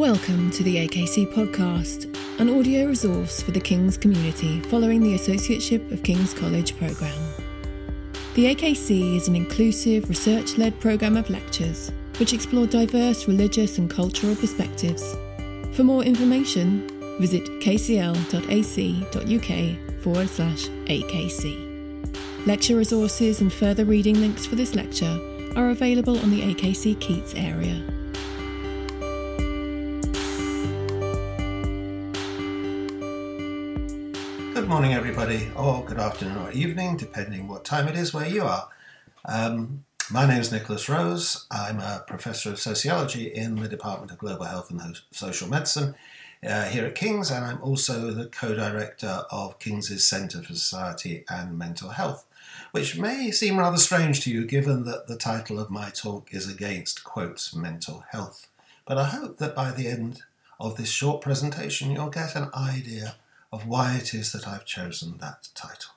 Welcome to the AKC podcast, an audio resource for the King's community following the Associateship of King's College programme. The AKC is an inclusive, research led programme of lectures which explore diverse religious and cultural perspectives. For more information, visit kcl.ac.uk forward slash AKC. Lecture resources and further reading links for this lecture are available on the AKC Keats area. Morning, everybody, or good afternoon or evening, depending what time it is where you are. Um, my name is Nikolas Rose. I'm a professor of sociology in the Department of Global Health and Social Medicine uh, here at King's, and I'm also the co director of King's Centre for Society and Mental Health, which may seem rather strange to you given that the title of my talk is against, quotes, mental health. But I hope that by the end of this short presentation, you'll get an idea of why it is that I've chosen that title.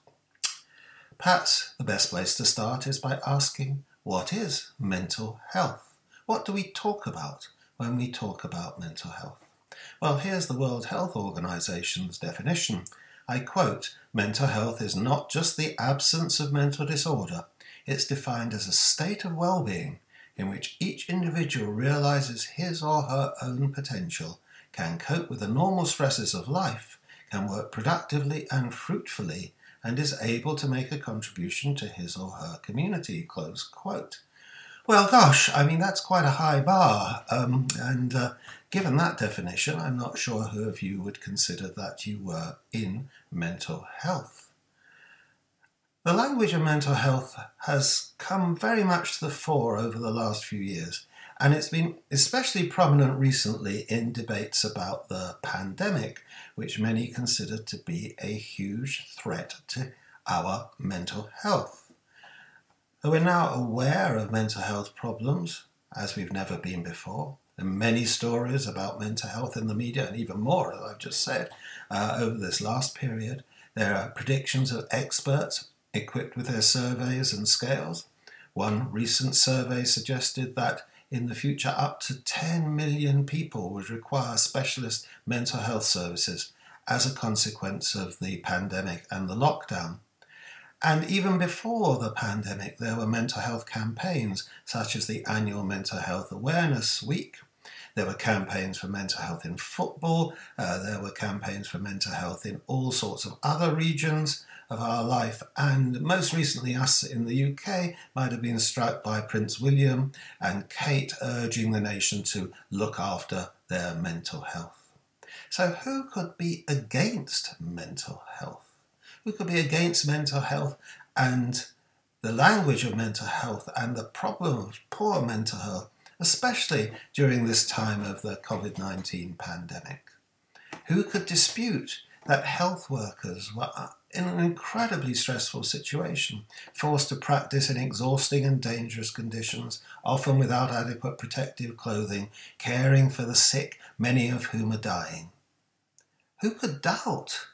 Perhaps the best place to start is by asking what is mental health? What do we talk about when we talk about mental health? Well, here's the World Health Organization's definition. I quote Mental health is not just the absence of mental disorder, it's defined as a state of well being in which each individual realizes his or her own potential, can cope with the normal stresses of life, can work productively and fruitfully, and is able to make a contribution to his or her community. Close quote. Well, gosh, I mean, that's quite a high bar. Um, and uh, given that definition, I'm not sure who of you would consider that you were in mental health. The language of mental health has come very much to the fore over the last few years. And it's been especially prominent recently in debates about the pandemic, which many consider to be a huge threat to our mental health. we're now aware of mental health problems as we've never been before. There many stories about mental health in the media, and even more, as I've just said, uh, over this last period. There are predictions of experts equipped with their surveys and scales. One recent survey suggested that in the future, up to 10 million people would require specialist mental health services as a consequence of the pandemic and the lockdown. And even before the pandemic, there were mental health campaigns such as the annual Mental Health Awareness Week. There were campaigns for mental health in football. Uh, there were campaigns for mental health in all sorts of other regions of our life. And most recently, us in the UK might have been struck by Prince William and Kate urging the nation to look after their mental health. So, who could be against mental health? Who could be against mental health and the language of mental health and the problem of poor mental health, especially during this time of the COVID 19 pandemic? Who could dispute that health workers were uh, in an incredibly stressful situation, forced to practice in exhausting and dangerous conditions, often without adequate protective clothing, caring for the sick, many of whom are dying. Who could doubt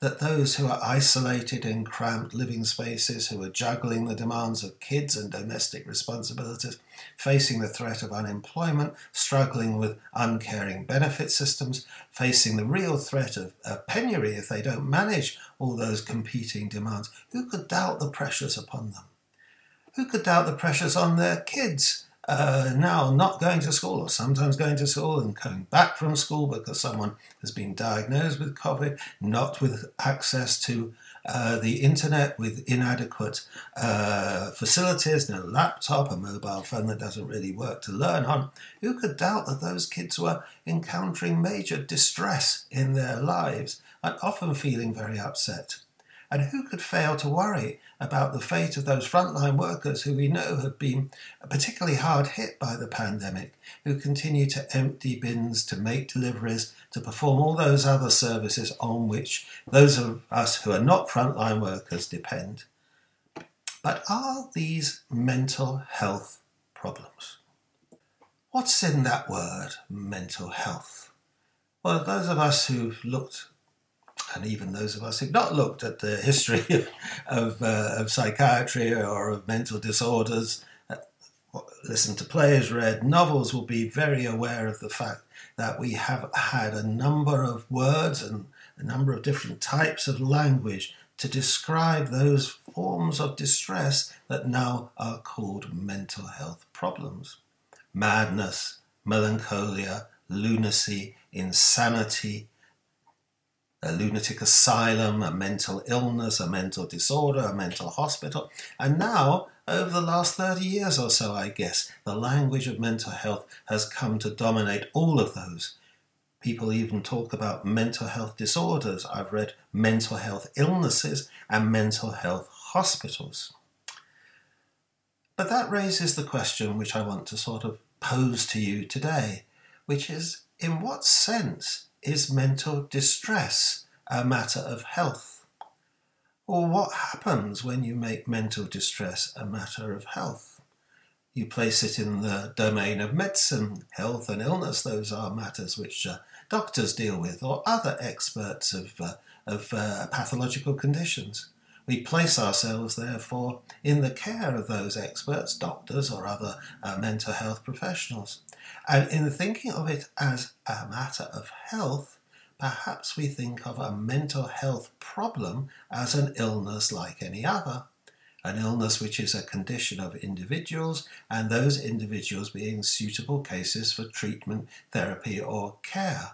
that those who are isolated in cramped living spaces, who are juggling the demands of kids and domestic responsibilities, facing the threat of unemployment, struggling with uncaring benefit systems, facing the real threat of penury if they don't manage all those competing demands, who could doubt the pressures upon them? Who could doubt the pressures on their kids? Uh, now not going to school or sometimes going to school and coming back from school because someone has been diagnosed with COVID, not with access to uh, the internet, with inadequate uh, facilities, no laptop, a mobile phone that doesn't really work to learn on. Who could doubt that those kids were encountering major distress in their lives and often feeling very upset? And who could fail to worry about the fate of those frontline workers who we know have been particularly hard hit by the pandemic, who continue to empty bins, to make deliveries, to perform all those other services on which those of us who are not frontline workers depend? But are these mental health problems? What's in that word, mental health? Well, those of us who've looked and even those of us who've not looked at the history of, of, uh, of psychiatry or of mental disorders, uh, listened to plays, read novels, will be very aware of the fact that we have had a number of words and a number of different types of language to describe those forms of distress that now are called mental health problems. Madness, melancholia, lunacy, insanity, a lunatic asylum, a mental illness, a mental disorder, a mental hospital. And now, over the last 30 years or so, I guess, the language of mental health has come to dominate all of those. People even talk about mental health disorders. I've read mental health illnesses and mental health hospitals. But that raises the question which I want to sort of pose to you today, which is in what sense is mental distress a matter of health? Or what happens when you make mental distress a matter of health? You place it in the domain of medicine, health, and illness. Those are matters which uh, doctors deal with, or other experts of, uh, of uh, pathological conditions. We place ourselves, therefore, in the care of those experts, doctors, or other uh, mental health professionals. And in thinking of it as a matter of health, perhaps we think of a mental health problem as an illness like any other. An illness which is a condition of individuals, and those individuals being suitable cases for treatment, therapy, or care.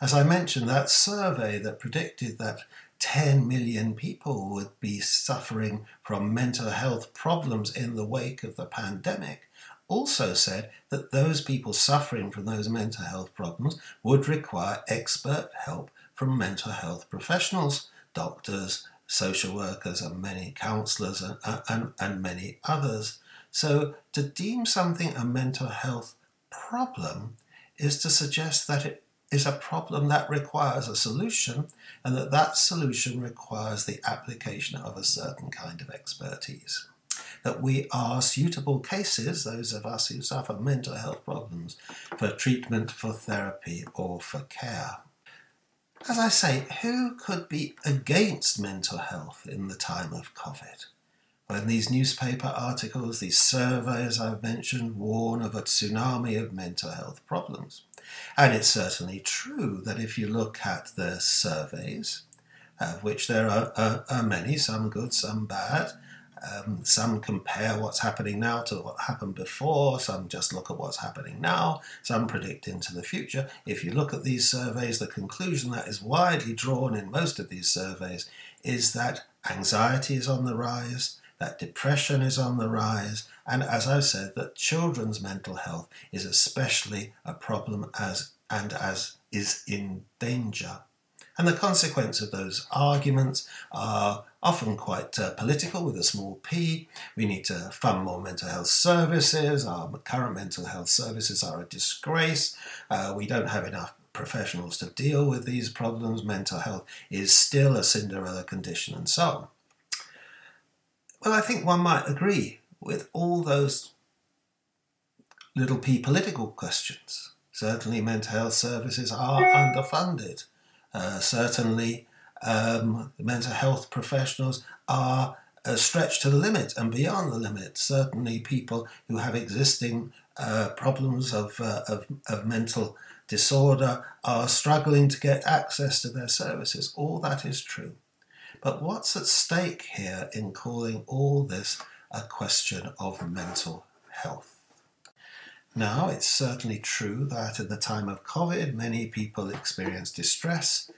As I mentioned, that survey that predicted that 10 million people would be suffering from mental health problems in the wake of the pandemic also said that those people suffering from those mental health problems would require expert help from mental health professionals, doctors, social workers, and many counselors, and, uh, uh, and, and many others. So, to deem something a mental health problem is to suggest that it is a problem that requires a solution and that that solution requires the application of a certain kind of expertise that we are suitable cases, those of us who suffer mental health problems, for treatment, for therapy, or for care. As I say, who could be against mental health in the time of COVID? When these newspaper articles, these surveys I've mentioned, warn of a tsunami of mental health problems. And it's certainly true that if you look at the surveys, of which there are, are, are many, some good, some bad, um, some compare what's happening now to what happened before, some just look at what's happening now, some predict into the future. If you look at these surveys, the conclusion that is widely drawn in most of these surveys is that anxiety is on the rise, that depression is on the rise, and as I've said, that children's mental health is especially a problem as and as is in danger. And the consequence of those arguments are often quite uh, political with a small p. We need to fund more mental health services. Our current mental health services are a disgrace. Uh, we don't have enough professionals to deal with these problems. Mental health is still a Cinderella condition, and so on. Well, I think one might agree with all those little p political questions. Certainly, mental health services are underfunded. Uh, certainly, um, mental health professionals are uh, stretched to the limit and beyond the limit. Certainly, people who have existing uh, problems of, uh, of, of mental disorder are struggling to get access to their services. All that is true. But what's at stake here in calling all this a question of mental health? Now, it's certainly true that in the time of COVID, many people experienced distress,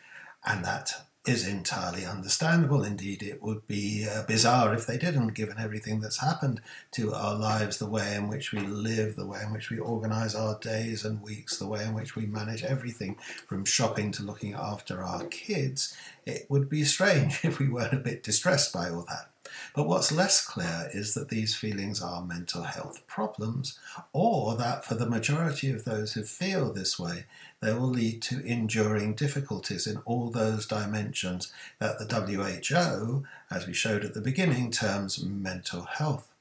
and that is entirely understandable. Indeed, it would be uh, bizarre if they didn't, given everything that's happened to our lives, the way in which we live, the way in which we organise our days and weeks, the way in which we manage everything from shopping to looking after our kids. It would be strange if we weren't a bit distressed by all that. But what's less clear is that these feelings are mental health problems, or that for the majority of those who feel this way, they will lead to enduring difficulties in all those dimensions that the WHO, as we showed at the beginning, terms mental health.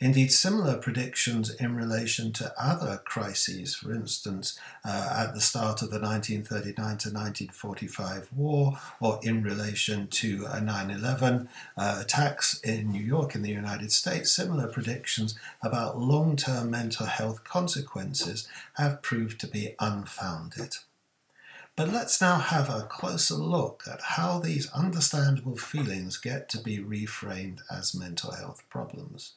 Indeed, similar predictions in relation to other crises, for instance, uh, at the start of the 1939 to 1945 war, or in relation to 9 11 uh, attacks in New York in the United States, similar predictions about long term mental health consequences have proved to be unfounded. But let's now have a closer look at how these understandable feelings get to be reframed as mental health problems.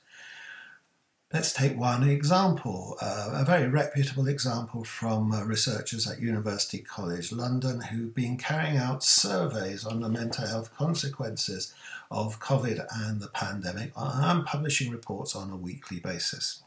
Let's take one example, uh, a very reputable example from uh, researchers at University College London who've been carrying out surveys on the mental health consequences of COVID and the pandemic and publishing reports on a weekly basis.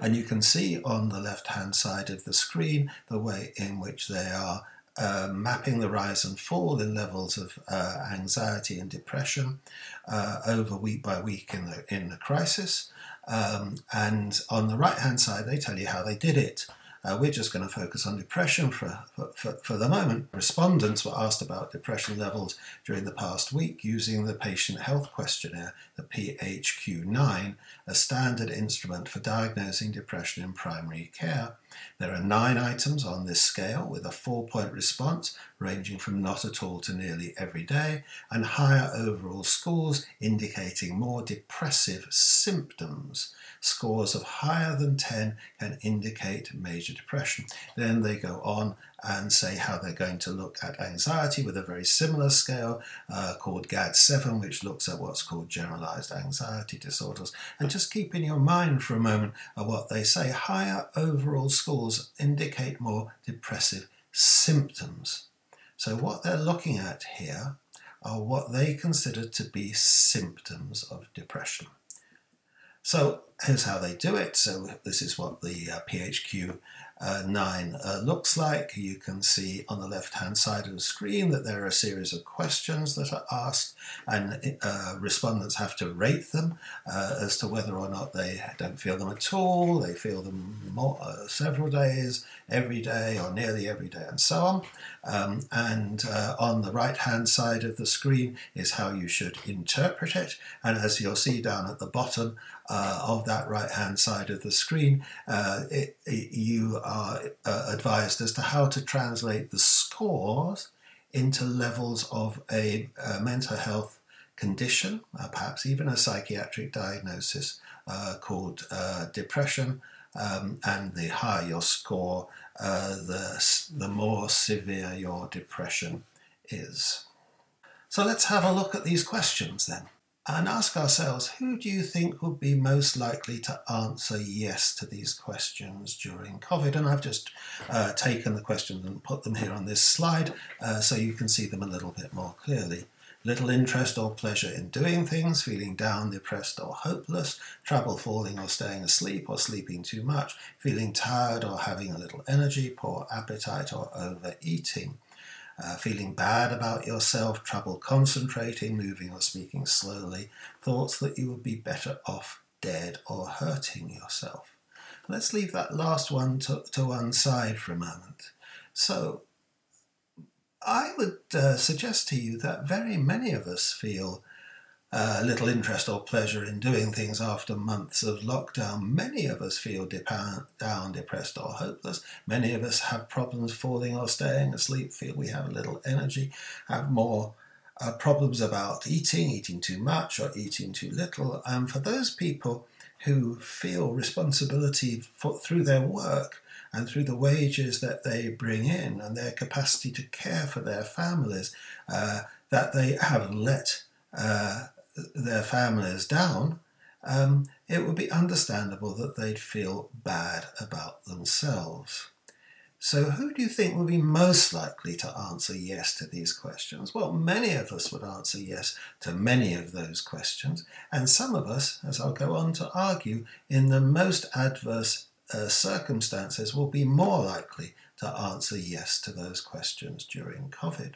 And you can see on the left hand side of the screen the way in which they are uh, mapping the rise and fall in levels of uh, anxiety and depression uh, over week by week in the in the crisis. Um, and on the right hand side, they tell you how they did it. Uh, we're just going to focus on depression for, for, for, the moment. Respondents were asked about depression levels during the past week using the Patient Health Questionnaire, the PHQ 9, a standard instrument for diagnosing depression in primary care. There are nine items on this scale with a four point response ranging from not at all to nearly every day, and higher overall scores indicating more depressive symptoms. Scores of higher than 10 can indicate major depression. Then they go on and say how they're going to look at anxiety with a very similar scale uh, called GAD7, which looks at what's called generalized anxiety disorders. And just keep in your mind for a moment what they say. Higher overall scores indicate more depressive symptoms. So, what they're looking at here are what they consider to be symptoms of depression. So, here's how they do it. So, this is what the uh, PHQ uh, 9 uh, looks like. You can see on the left hand side of the screen that there are a series of questions that are asked, and uh, respondents have to rate them uh, as to whether or not they don't feel them at all, they feel them more, uh, several days, every day, or nearly every day, and so on. Um, and uh, on the right hand side of the screen is how you should interpret it. And as you'll see down at the bottom of that right hand side of the screen, it, it, you are uh, advised as to how to translate the scores into levels of a, a mental health condition, uh, perhaps even a psychiatric diagnosis uh, called uh, depression. Um, and the higher your score, uh, the, the more severe your depression is. So let's have a look at these questions then and ask ourselves who do you think would be most likely to answer yes to these questions during COVID? And I've just uh, taken the questions and put them here on this slide uh, so you can see them a little bit more clearly. Little interest or pleasure in doing things, feeling down, depressed, or hopeless, trouble falling or staying asleep, or sleeping too much, feeling tired or having a little energy, poor appetite, or overeating uh, feeling bad about yourself, trouble concentrating, moving or speaking slowly, thoughts that you would be better off dead or hurting yourself. Let's leave that last one to, to one side for a moment. So, I would uh, suggest to you that very many of us feel uh, little interest or pleasure in doing things after months of lockdown. Many of us feel down, depressed, or hopeless. Many of us have problems falling or staying asleep, feel we have a little energy, have more uh, problems about eating, eating too much or eating too little. And for those people who feel responsibility for, through their work and through the wages that they bring in and their capacity to care for their families, uh, that they have let uh, their families down, um, it would be understandable that they'd feel bad about themselves. So, who do you think would be most likely to answer yes to these questions? Well, many of us would answer yes to many of those questions, and some of us, as I'll go on to argue, in the most adverse uh, circumstances, will be more likely to answer yes to those questions during COVID.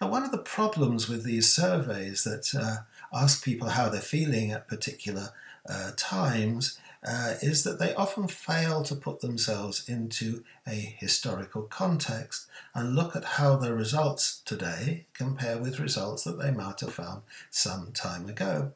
Now, one of the problems with these surveys that uh, ask people how they're feeling at particular uh, times uh, is that they often fail to put themselves into a historical context and look at how the results today compare with results that they might have found some time ago.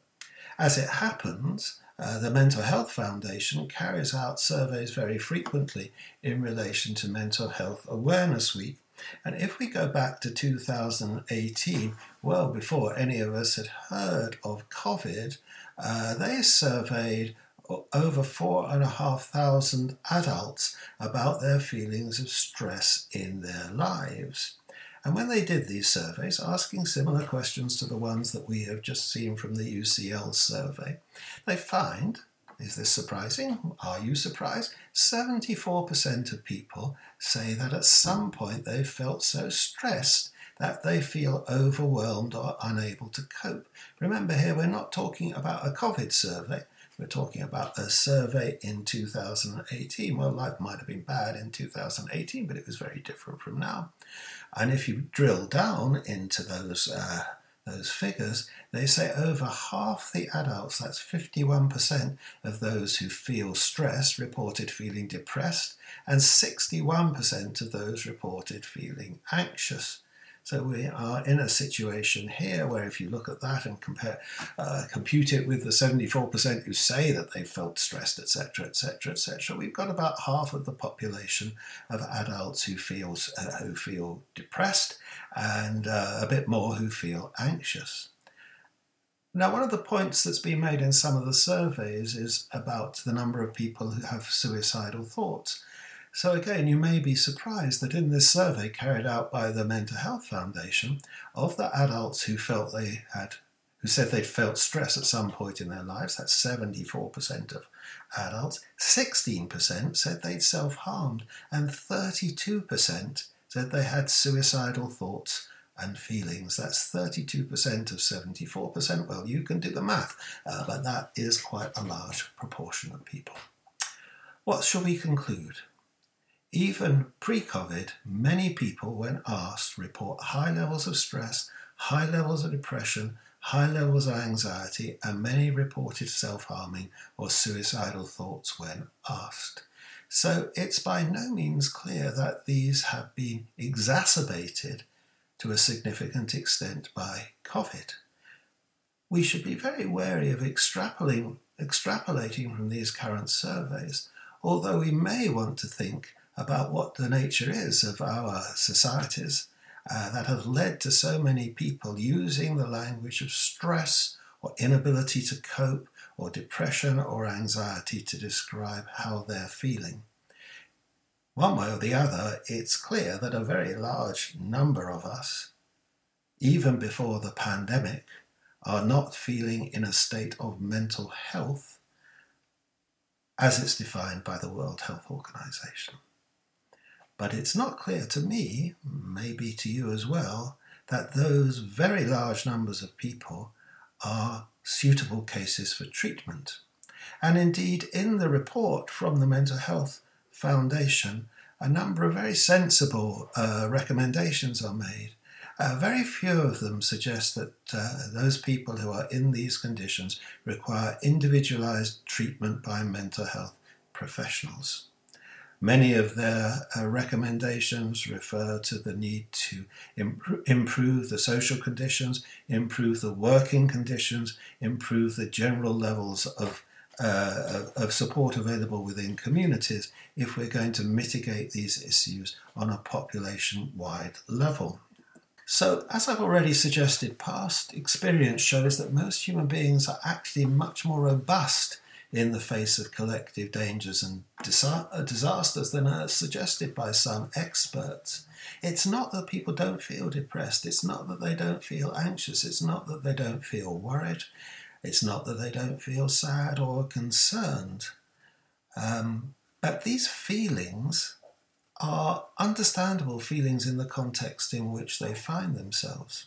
As it happens, uh, the Mental Health Foundation carries out surveys very frequently in relation to Mental Health Awareness Week. And if we go back to 2018, well before any of us had heard of COVID, uh, they surveyed over four and a half thousand adults about their feelings of stress in their lives. And when they did these surveys, asking similar questions to the ones that we have just seen from the UCL survey, they find is this surprising? Are you surprised? 74% of people say that at some point they felt so stressed that they feel overwhelmed or unable to cope. Remember, here we're not talking about a COVID survey, we're talking about a survey in 2018. Well, life might have been bad in 2018, but it was very different from now. And if you drill down into those uh, those figures, they say over half the adults, that's 51% of those who feel stressed, reported feeling depressed, and 61% of those reported feeling anxious. So we are in a situation here where if you look at that and compare, uh, compute it with the 74% who say that they felt stressed, etc., etc., etc., we've got about half of the population of adults who feel uh, who feel depressed, and uh, a bit more who feel anxious. Now, one of the points that's been made in some of the surveys is about the number of people who have suicidal thoughts. So, again, you may be surprised that in this survey carried out by the Mental Health Foundation, of the adults who felt they had, who said they'd felt stress at some point in their lives, that's 74% of adults, 16% said they'd self harmed, and 32% said they had suicidal thoughts and feelings. That's 32% of 74%. Well, you can do the math, uh, but that is quite a large proportion of people. What shall we conclude? Even pre COVID, many people, when asked, report high levels of stress, high levels of depression, high levels of anxiety, and many reported self harming or suicidal thoughts when asked. So it's by no means clear that these have been exacerbated to a significant extent by COVID. We should be very wary of extrapolating, extrapolating from these current surveys, although we may want to think about what the nature is of our societies uh, that have led to so many people using the language of stress or inability to cope or depression or anxiety to describe how they're feeling. One way or the other, it's clear that a very large number of us, even before the pandemic, are not feeling in a state of mental health as it's defined by the World Health Organization. But it's not clear to me, maybe to you as well, that those very large numbers of people are suitable cases for treatment. And indeed, in the report from the Mental Health Foundation, a number of very sensible uh, recommendations are made. Uh, very few of them suggest that uh, those people who are in these conditions require individualized treatment by mental health professionals. Many of their uh, recommendations refer to the need to improve the social conditions, improve the working conditions, improve the general levels of, uh, of support available within communities if we're going to mitigate these issues on a population wide level. So, as I've already suggested, past experience shows that most human beings are actually much more robust in the face of collective dangers and uh, disasters than are suggested by some experts. It's not that people don't feel depressed, it's not that they don't feel anxious, it's not that they don't feel worried, it's not that they don't feel sad or concerned. Um, but these feelings are understandable feelings in the context in which they find themselves.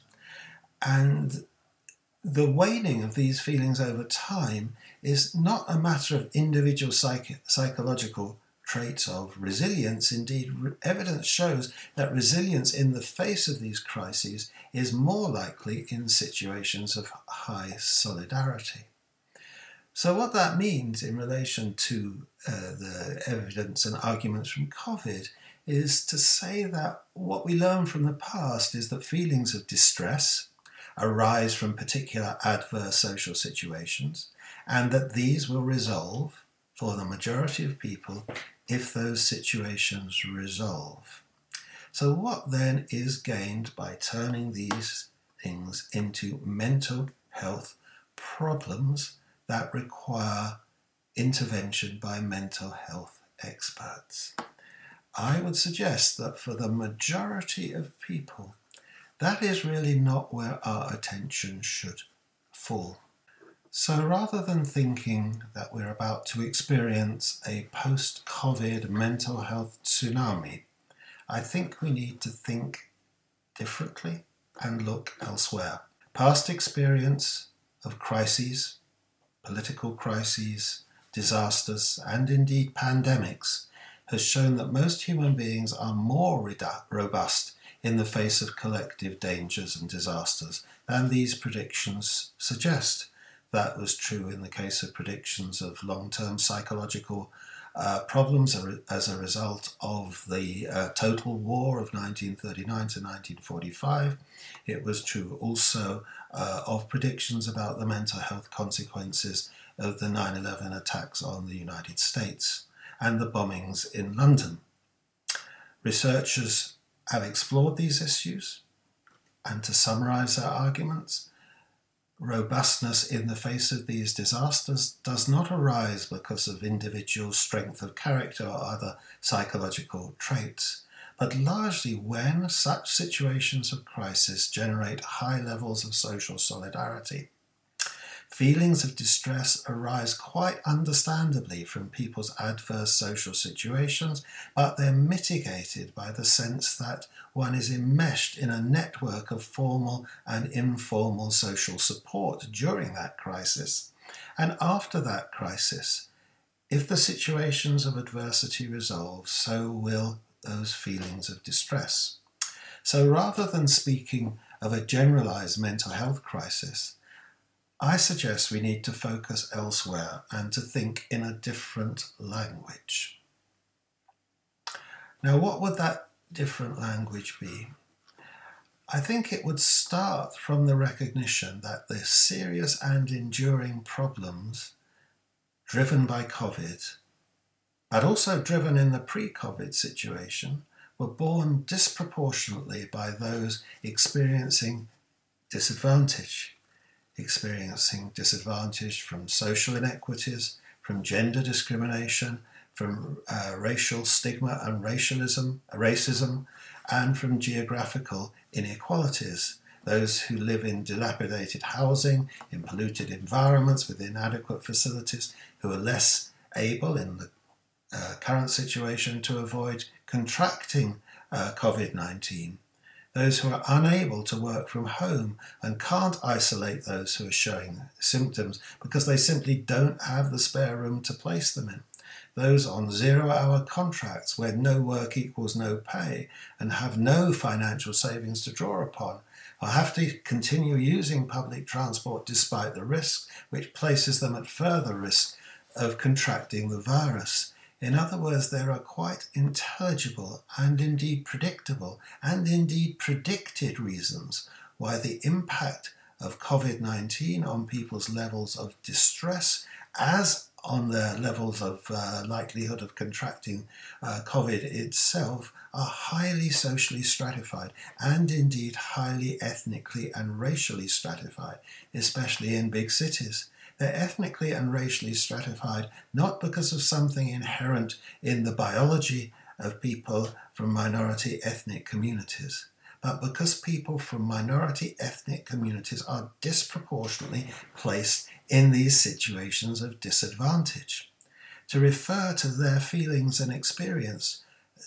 And the waning of these feelings over time is not a matter of individual psych- psychological traits of resilience. Indeed, re- evidence shows that resilience in the face of these crises is more likely in situations of high solidarity. So, what that means in relation to uh, the evidence and arguments from COVID is to say that what we learn from the past is that feelings of distress, arise from particular adverse social situations, and that these will resolve for the majority of people if those situations resolve. So, what then is gained by turning these things into mental health problems that require intervention by mental health experts? I would suggest that for the majority of people, that is really not where our attention should fall. So rather than thinking that we're about to experience a post COVID mental health tsunami, I think we need to think differently and look elsewhere. Past experience of crises, political crises, disasters, and indeed pandemics has shown that most human beings are more robust in the face of collective dangers and disasters than these predictions suggest. That was true in the case of predictions of long term psychological uh, problems as a result of the uh, total war of 1939 to 1945. It was true also uh, of predictions about the mental health consequences of the 9 11 attacks on the United States and the bombings in London. Researchers have explored these issues, and to summarize their arguments, robustness in the face of these disasters does not arise because of individual strength of character or other psychological traits, but largely when such situations of crisis generate high levels of social solidarity Feelings of distress arise quite understandably from people's adverse social situations, but they're mitigated by the sense that one is enmeshed in a network of formal and informal social support during that crisis. And after that crisis, if the situations of adversity resolve, so will those feelings of distress. So rather than speaking of a generalized mental health crisis, I suggest we need to focus elsewhere and to think in a different language. Now, what would that different language be? I think it would start from the recognition that the serious and enduring problems driven by COVID, but also driven in the pre COVID situation, were borne disproportionately by those experiencing disadvantage experiencing disadvantage from social inequities, from gender discrimination, from uh, racial stigma and racialism, racism, and from geographical inequalities. Those who live in dilapidated housing, in polluted environments with inadequate facilities, who are less able in the uh, current situation to avoid contracting uh, COVID 19 those who are unable to work from home and can't isolate those who are showing symptoms because they simply don't have the spare room to place them in. Those on zero hour contracts where no work equals no pay and have no financial savings to draw upon will have to continue using public transport despite the risk, which places them at further risk of contracting the virus. In other words, there are quite intelligible and indeed predictable and indeed predicted reasons why the impact of COVID 19 on people's levels of distress, as on their levels of uh, likelihood of contracting uh, COVID itself, are highly socially stratified and indeed highly ethnically and racially stratified, especially in big cities. They're ethnically and racially stratified not because of something inherent in the biology of people from minority ethnic communities, but because people from minority ethnic communities are disproportionately placed in these situations of disadvantage. To refer to their feelings and experience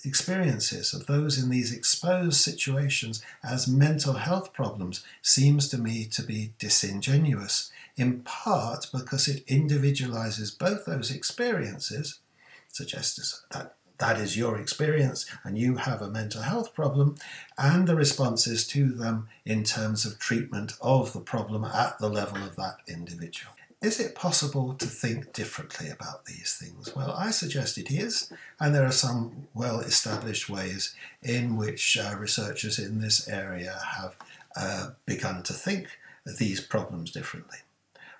experiences of those in these exposed situations as mental health problems seems to me to be disingenuous in part because it individualizes both those experiences, suggests that that is your experience and you have a mental health problem, and the responses to them in terms of treatment of the problem at the level of that individual. Is it possible to think differently about these things? Well, I suggest it is, and there are some well established ways in which uh, researchers in this area have uh, begun to think these problems differently.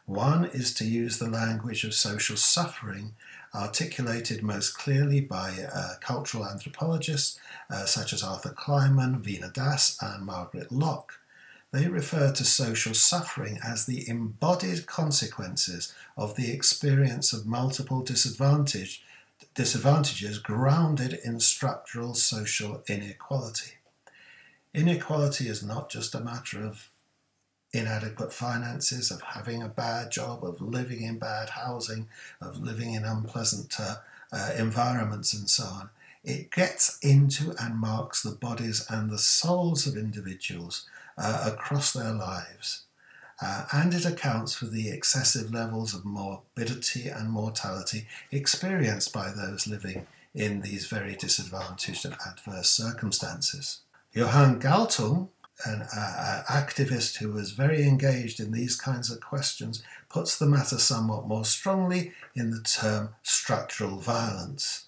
One is to use the language of social suffering, articulated most clearly by uh, cultural anthropologists uh, such as Arthur Kleinman, Veena Das, and Margaret Lock. They refer to social suffering as the embodied consequences of the experience of multiple disadvantage, disadvantages grounded in structural social inequality. Inequality is not just a matter of inadequate finances, of having a bad job, of living in bad housing, of living in unpleasant uh, uh, environments, and so on. It gets into and marks the bodies and the souls of individuals uh, across their lives. Uh, and it accounts for the excessive levels of morbidity and mortality experienced by those living in these very disadvantaged and adverse circumstances. Johan Galtung an uh, activist who was very engaged in these kinds of questions, puts the matter somewhat more strongly in the term structural violence.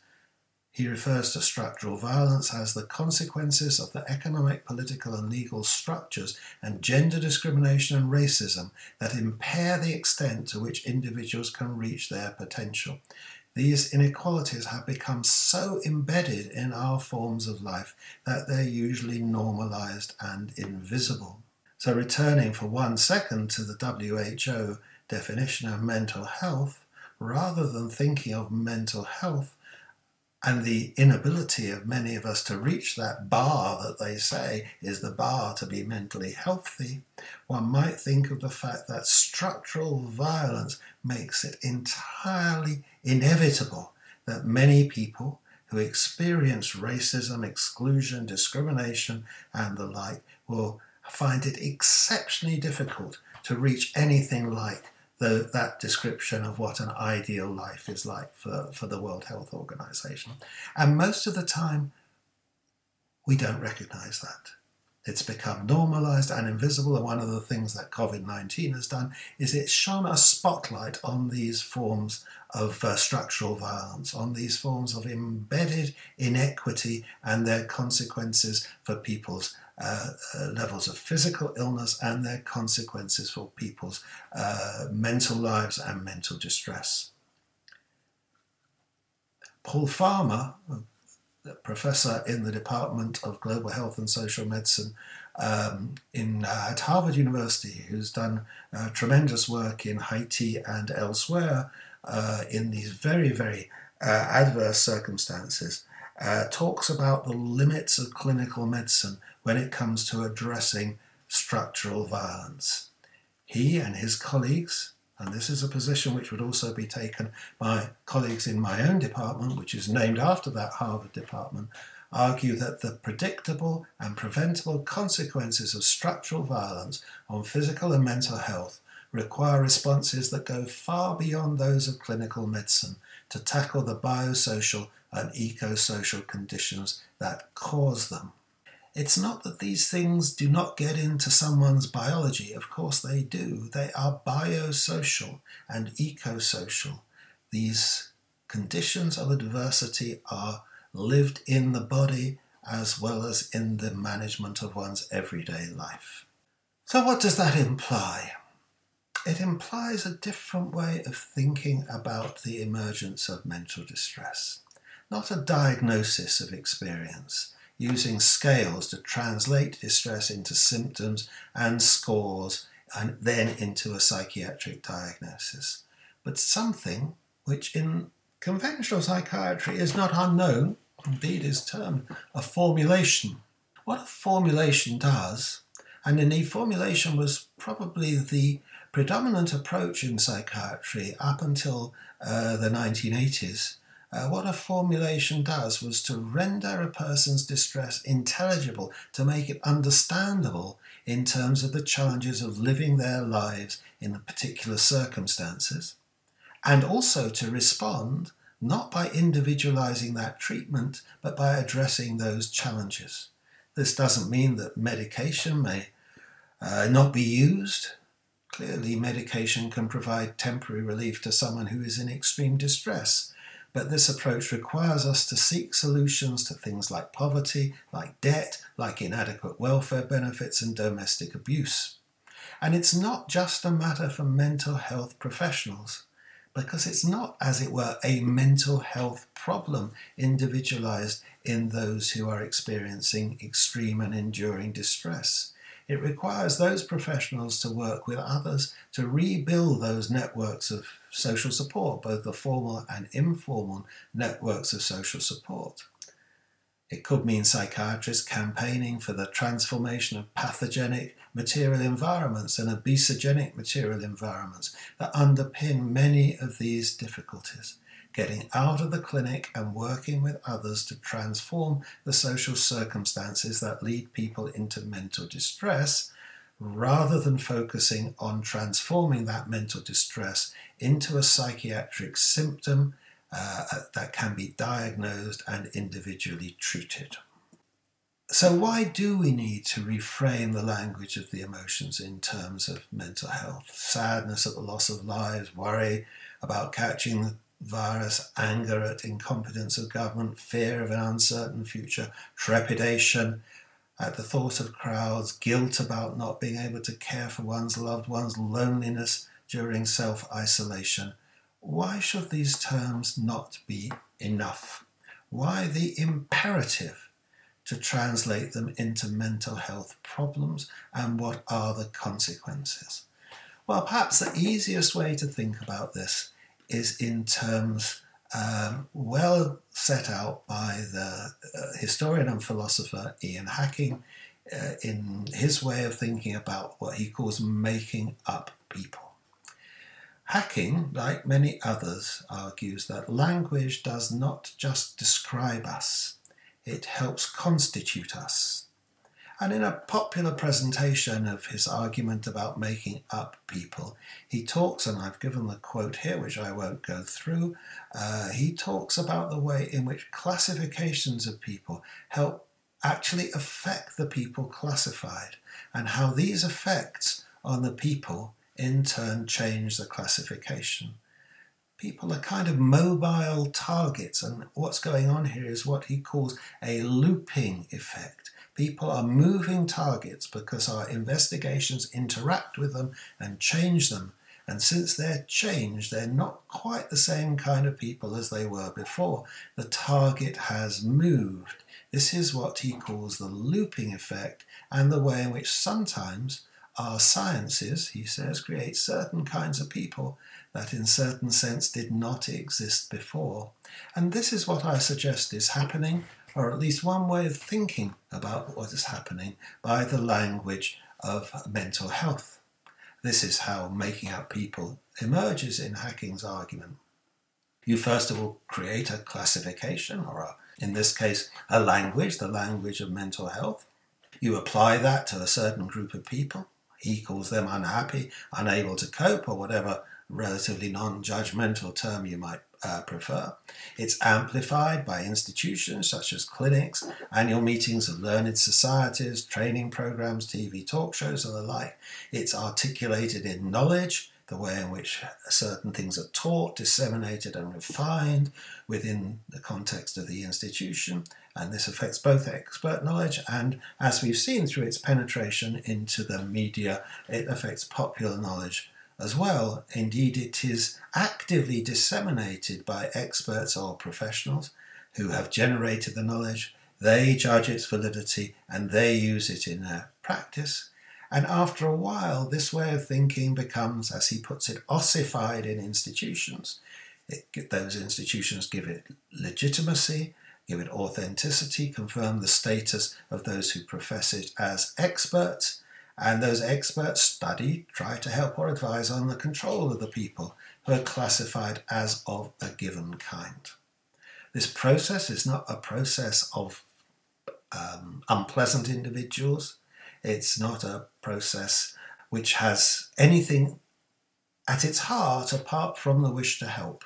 He refers to structural violence as the consequences of the economic, political, and legal structures and gender discrimination and racism that impair the extent to which individuals can reach their potential. These inequalities have become so embedded in our forms of life that they're usually normalized and invisible. So, returning for one second to the WHO definition of mental health, rather than thinking of mental health and the inability of many of us to reach that bar that they say is the bar to be mentally healthy, one might think of the fact that structural violence makes it entirely inevitable that many people who experience racism, exclusion, discrimination, and the like will find it exceptionally difficult to reach anything like the, that description of what an ideal life is like for, for the World Health Organization. And most of the time, we don't recognize that. It's become normalized and invisible, and one of the things that COVID 19 has done is it's shone a spotlight on these forms of uh, structural violence, on these forms of embedded inequity and their consequences for people's uh, uh, levels of physical illness and their consequences for people's uh, mental lives and mental distress. Paul Farmer, professor in the Department of Global Health and Social Medicine um, in, uh, at Harvard University, who's done uh, tremendous work in Haiti and elsewhere uh, in these very, very adverse circumstances, Uh, talks about the limits of clinical medicine when it comes to addressing structural violence. He and his colleagues, and this is a position which would also be taken by colleagues in my own department, which is named after that Harvard department, argue that the predictable and preventable consequences of structural violence on physical and mental health require responses that go far beyond those of clinical medicine to tackle the biosocial and eco-social conditions that cause them. It's not that these things do not get into someone's biology. Of course they do. They are biosocial and eco-social. These conditions of adversity are lived in the body as well as in the management of one's everyday life. So, what does that imply? It implies a different way of thinking about the emergence of mental distress, not a diagnosis of experience using scales to translate distress into symptoms and scores and then into a psychiatric diagnosis. But something which in conventional psychiatry is not unknown, indeed is termed a formulation. What a formulation does, and indeed formulation was probably the predominant approach in psychiatry up until uh, the 1980s, uh, what a formulation does was to render a person's distress intelligible, to make it understandable in terms of the challenges of living their lives in particular circumstances, and also to respond not by individualizing that treatment, but by addressing those challenges. This doesn't mean that medication may uh, not be used. Clearly, medication can provide temporary relief to someone who is in extreme distress but this approach requires us to seek solutions to things like poverty, like debt, like inadequate welfare benefits, and domestic abuse. And it's not just a matter for mental health professionals, because it's not, as it were, a mental health problem individualized in those who are experiencing extreme and enduring distress. It requires those professionals to work with others to rebuild those networks of social support, both the formal and informal networks of social support. It could mean psychiatrists campaigning for the transformation of pathogenic material environments and obesogenic material environments that underpin many of these difficulties. Getting out of the clinic and working with others to transform the social circumstances that lead people into mental distress, rather than focusing on transforming that mental distress into a psychiatric symptom uh, that can be diagnosed and individually treated. So, why do we need to reframe the language of the emotions in terms of mental health? Sadness at the loss of lives, worry about catching the virus, anger at incompetence of government, fear of an uncertain future, trepidation at the thought of crowds, guilt about not being able to care for one's loved ones, loneliness during self isolation why should these terms not be enough? Why the imperative to translate them into mental health problems and what are the consequences? Well, perhaps the easiest way to think about this is in terms um, well set out by the uh, historian and philosopher Ian Hacking uh, in his way of thinking about what he calls making up people. Hacking, like many others, argues that language does not just describe us, it helps constitute us. And in a popular presentation of his argument about making up people, he talks, and I've given the quote here, which I won't go through, uh, he talks about the way in which classifications of people help actually affect the people classified, and how these effects on the people in turn change the classification. People are kind of mobile targets, and what's going on here is what he calls a looping effect. People are moving targets because our investigations interact with them and change them. And since they're changed, they're not quite the same kind of people as they were before. The target has moved. This is what he calls the looping effect, and the way in which sometimes our sciences, he says, create certain kinds of people that in certain sense did not exist before. And this is what I suggest is happening, or at least one way of thinking about what is happening by the language of mental health. This is how making out people emerges in Hacking's argument. You first of all create a classification, or a, in this case, a language, the language of mental health. You apply that to a certain group of people he calls them unhappy, unable to cope, or whatever relatively non judgmental term you might uh, prefer. It's amplified by institutions such as clinics, annual meetings of learned societies, training programs, TV talk shows, and the like. It's articulated in knowledge, the way in which certain things are taught, disseminated, and refined within the context of the institution. And this affects both expert knowledge and, as we've seen through its penetration into the media, it affects popular knowledge as well. Indeed, it is actively disseminated by experts or professionals who have generated the knowledge. They judge its validity and they use it in their practice. And after a while, this way of thinking becomes, as he puts it, ossified in institutions. It, those institutions give it legitimacy, give it authenticity, confirm the status of those who profess it as experts, and those experts study, try to help or advise on the control of the people who are classified as of a given kind. This process is not a process of um, unpleasant individuals. It's not a process which has anything at its heart apart from the wish to help.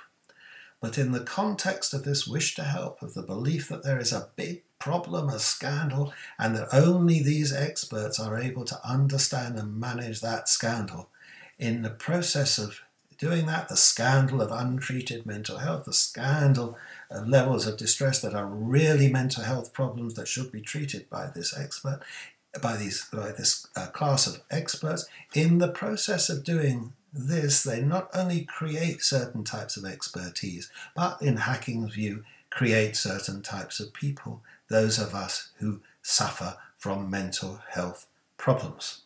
But in the context of this wish to help, of the belief that there is a big problem, a scandal, and that only these experts are able to understand and manage that scandal, in the process of doing that, the scandal of untreated mental health, the scandal of levels of distress that are really mental health problems that should be treated by this expert, by these by this uh, class of experts. In the process of doing this, they not only create certain types of expertise, but in Hacking's view, create certain types of people, those of us who suffer from mental health problems.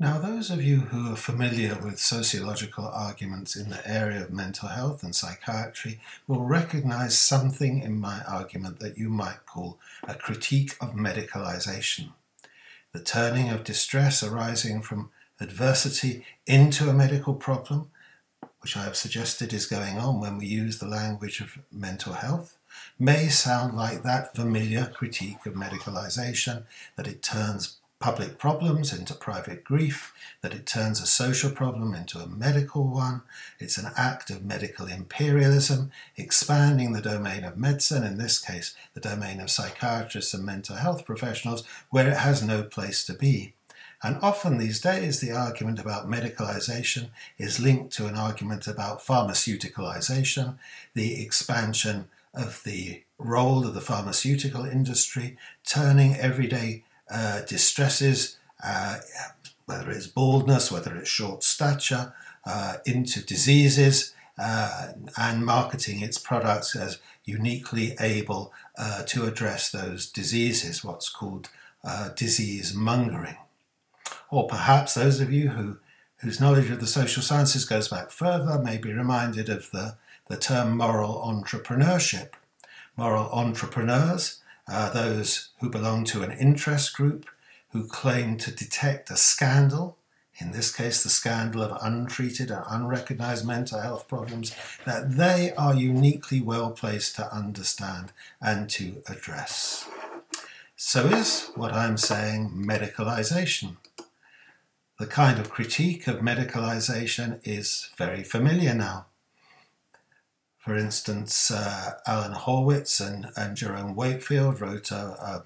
Now, those of you who are familiar with sociological arguments in the area of mental health and psychiatry will recognize something in my argument that you might call a critique of medicalization. The turning of distress arising from adversity into a medical problem, which I have suggested is going on when we use the language of mental health, may sound like that familiar critique of medicalization, that it turns public problems into private grief, that it turns a social problem into a medical one. It's an act of medical imperialism, expanding the domain of medicine, in this case, the domain of psychiatrists and mental health professionals, where it has no place to be. And often these days, the argument about medicalization is linked to an argument about pharmaceuticalization, the expansion of the role of the pharmaceutical industry, turning everyday uh, distresses, uh, whether it's baldness, whether it's short stature, uh, into diseases, uh, and marketing its products as uniquely able uh, to address those diseases, what's called disease mongering. Or perhaps those of you who, whose knowledge of the social sciences goes back further may be reminded of the, the term moral entrepreneurship. Moral entrepreneurs are those who belong to an interest group who claim to detect a scandal, in this case the scandal of untreated and unrecognized mental health problems, that they are uniquely well placed to understand and to address. So is what I'm saying medicalization. The kind of critique of medicalization is very familiar now. For instance, uh, Allan Horwitz and, and Jerome Wakefield wrote a, a,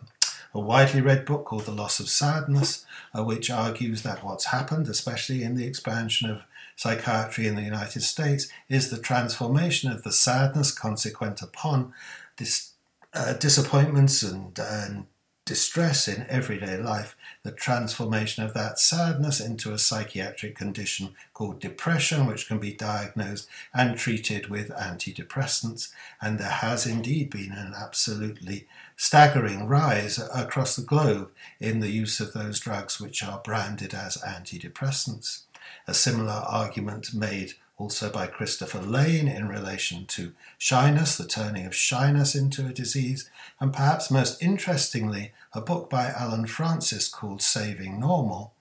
a, widely read book called The Loss of Sadness, uh, which argues that what's happened, especially in the expansion of psychiatry in the United States, is the transformation of the sadness consequent upon dis, uh, disappointments and, and distress in everyday life, the transformation of that sadness into a psychiatric condition called depression, which can be diagnosed and treated with antidepressants. And there has indeed been an absolutely staggering rise across the globe in the use of those drugs which are branded as antidepressants. A similar argument made also by Christopher Lane in relation to shyness, the turning of shyness into a disease, and perhaps most interestingly, a book by Allen Frances called Saving Normal.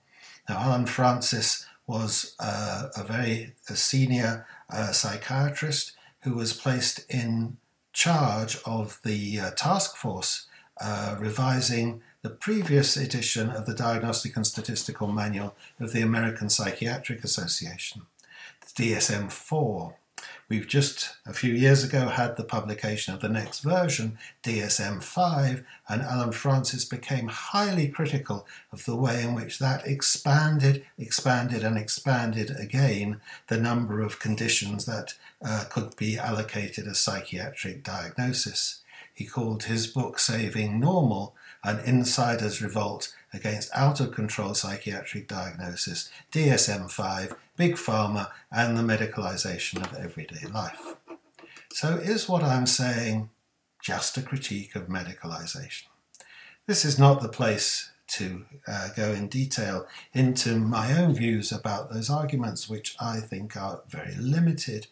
Now, Allen Frances was uh, a very a senior uh, psychiatrist who was placed in charge of the uh, task force uh, revising the previous edition of the Diagnostic and Statistical Manual of the American Psychiatric Association. The DSM 4. We've just a few years ago had the publication of the next version, DSM 5, and Allen Frances became highly critical of the way in which that expanded, expanded, and expanded again the number of conditions that uh, could be allocated as psychiatric diagnosis. He called his book Saving Normal an insider's revolt against out of control psychiatric diagnosis, DSM 5, Big Pharma, and the medicalization of everyday life. So, is what I'm saying just a critique of medicalization? This is not the place to uh, go in detail into my own views about those arguments, which I think are very limited.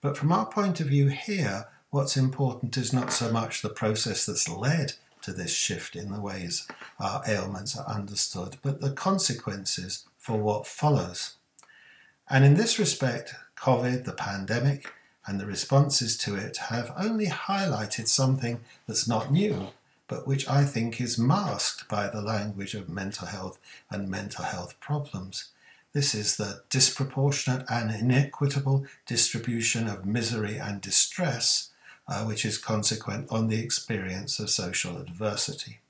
But from our point of view here, what's important is not so much the process that's led to this shift in the ways our ailments are understood, but the consequences for what follows. And in this respect, COVID, the pandemic, and the responses to it have only highlighted something that's not new, but which I think is masked by the language of mental health and mental health problems. This is the disproportionate and inequitable distribution of misery and distress uh, which is consequent on the experience of social adversity.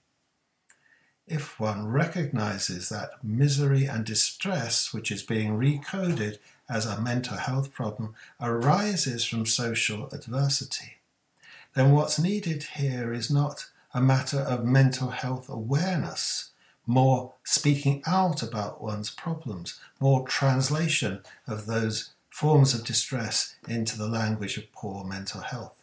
If one recognizes that misery and distress, which is being recoded as a mental health problem, arises from social adversity, then what's needed here is not a matter of mental health awareness, more speaking out about one's problems, more translation of those forms of distress into the language of poor mental health.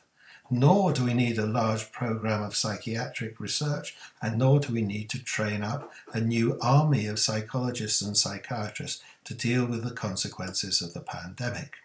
Nor do we need a large program of psychiatric research, and nor do we need to train up a new army of psychologists and psychiatrists to deal with the consequences of the pandemic.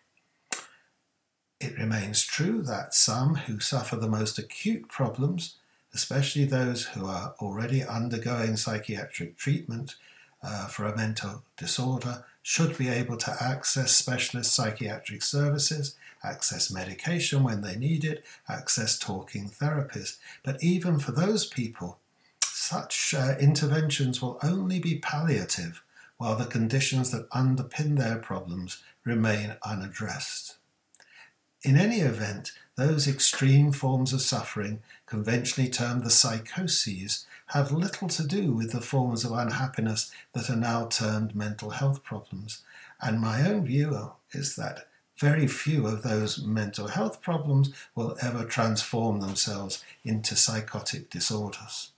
It remains true that some who suffer the most acute problems, especially those who are already undergoing psychiatric treatment uh, for a mental disorder, should be able to access specialist psychiatric services, access medication when they need it, access talking therapies. But even for those people, such uh, interventions will only be palliative while the conditions that underpin their problems remain unaddressed. In any event, those extreme forms of suffering, conventionally termed the psychoses, have little to do with the forms of unhappiness that are now termed mental health problems. And my own view is that very few of those mental health problems will ever transform themselves into psychotic disorders.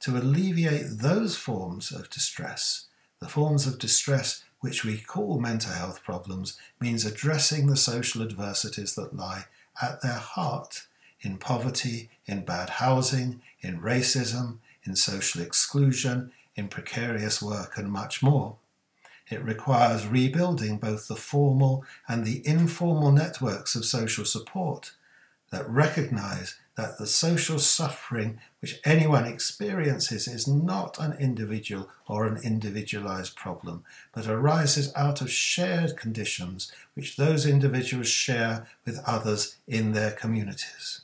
To alleviate those forms of distress, the forms of distress which we call mental health problems, means addressing the social adversities that lie at their heart in poverty, in bad housing, in racism, in social exclusion, in precarious work, and much more. It requires rebuilding both the formal and the informal networks of social support that recognize that the social suffering which anyone experiences is not an individual or an individualized problem, but arises out of shared conditions which those individuals share with others in their communities.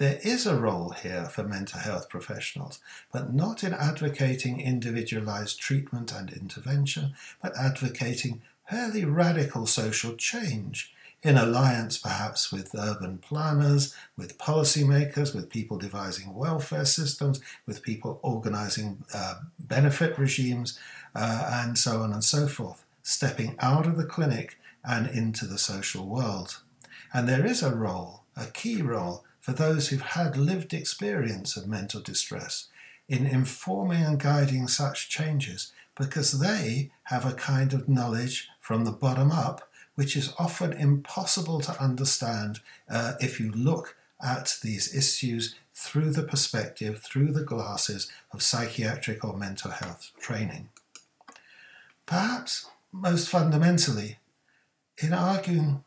There is a role here for mental health professionals, but not in advocating individualized treatment and intervention, but advocating fairly radical social change in alliance perhaps with urban planners, with policymakers, with people devising welfare systems, with people organizing uh, benefit regimes, uh, and so on and so forth, stepping out of the clinic and into the social world. And there is a role, a key role, for those who've had lived experience of mental distress in informing and guiding such changes because they have a kind of knowledge from the bottom up which is often impossible to understand uh, if you look at these issues through the perspective, through the glasses of psychiatric or mental health training. Perhaps most fundamentally, in arguing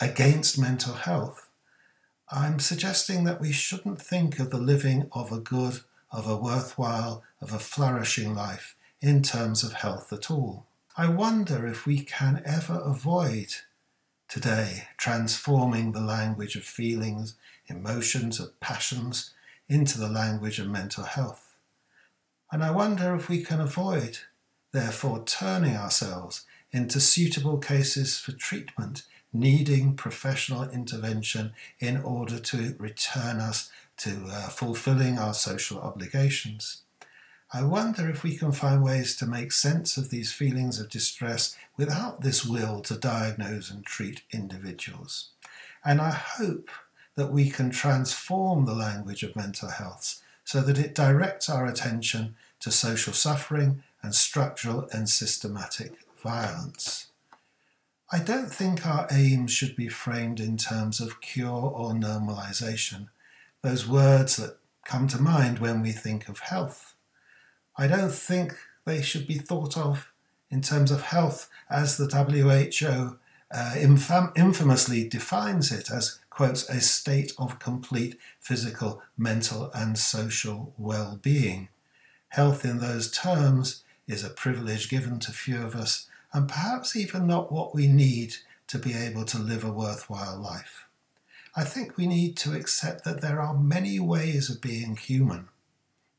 against mental health, I'm suggesting that we shouldn't think of the living of a good, of a worthwhile, of a flourishing life in terms of health at all. I wonder if we can ever avoid today transforming the language of feelings, emotions, of passions into the language of mental health. And I wonder if we can avoid, therefore, turning ourselves into suitable cases for treatment, needing professional intervention in order to return us to uh, fulfilling our social obligations. I wonder if we can find ways to make sense of these feelings of distress without this will to diagnose and treat individuals. And I hope that we can transform the language of mental health so that it directs our attention to social suffering and structural and systematic violence. I don't think our aims should be framed in terms of cure or normalization, those words that come to mind when we think of health. I don't think they should be thought of in terms of health as the WHO uh, infam- infamously defines it as, quotes, a state of complete physical, mental, and social well being. Health in those terms is a privilege given to few of us, and perhaps even not what we need to be able to live a worthwhile life. I think we need to accept that there are many ways of being human.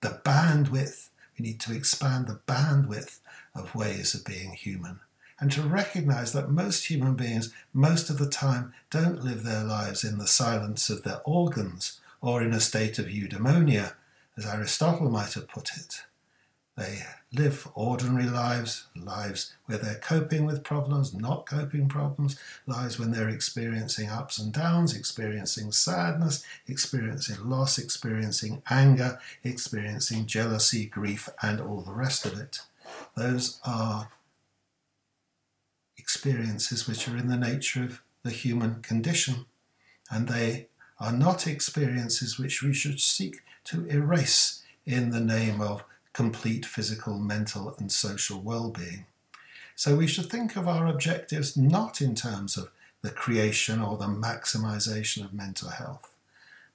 The bandwidth we need to expand the bandwidth of ways of being human and to recognize that most human beings, most of the time, don't live their lives in the silence of their organs or in a state of eudaimonia, as Aristotle might have put it. They live ordinary lives, lives where they're coping with problems, not coping problems, lives when they're experiencing ups and downs, experiencing sadness, experiencing loss, experiencing anger, experiencing jealousy, grief, and all the rest of it. Those are experiences which are in the nature of the human condition, and they are not experiences which we should seek to erase in the name of complete physical, mental, and social well being. So we should think of our objectives not in terms of the creation or the maximization of mental health,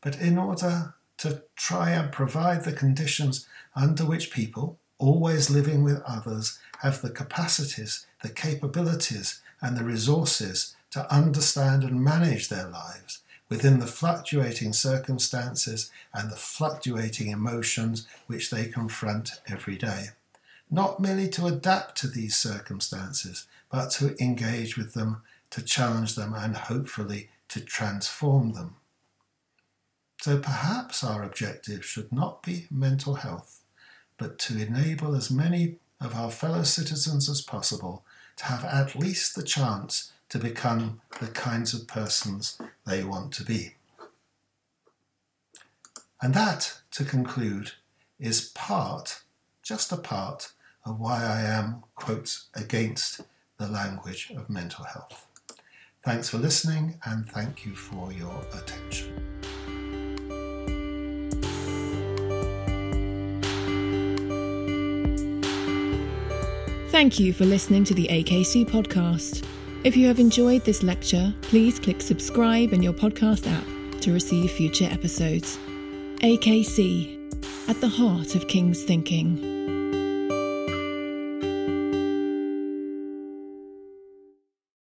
but in order to try and provide the conditions under which people, always living with others, have the capacities, the capabilities, and the resources to understand and manage their lives within the fluctuating circumstances and the fluctuating emotions which they confront every day. Not merely to adapt to these circumstances, but to engage with them, to challenge them, and hopefully to transform them. So perhaps our objective should not be mental health, but to enable as many of our fellow citizens as possible to have at least the chance to become the kinds of persons they want to be. And that, to conclude, is part, just a part, of why I am, quote, against the language of mental health. Thanks for listening and thank you for your attention. Thank you for listening to the AKC podcast. If you have enjoyed this lecture, please click subscribe in your podcast app to receive future episodes. AKC, at the heart of King's thinking.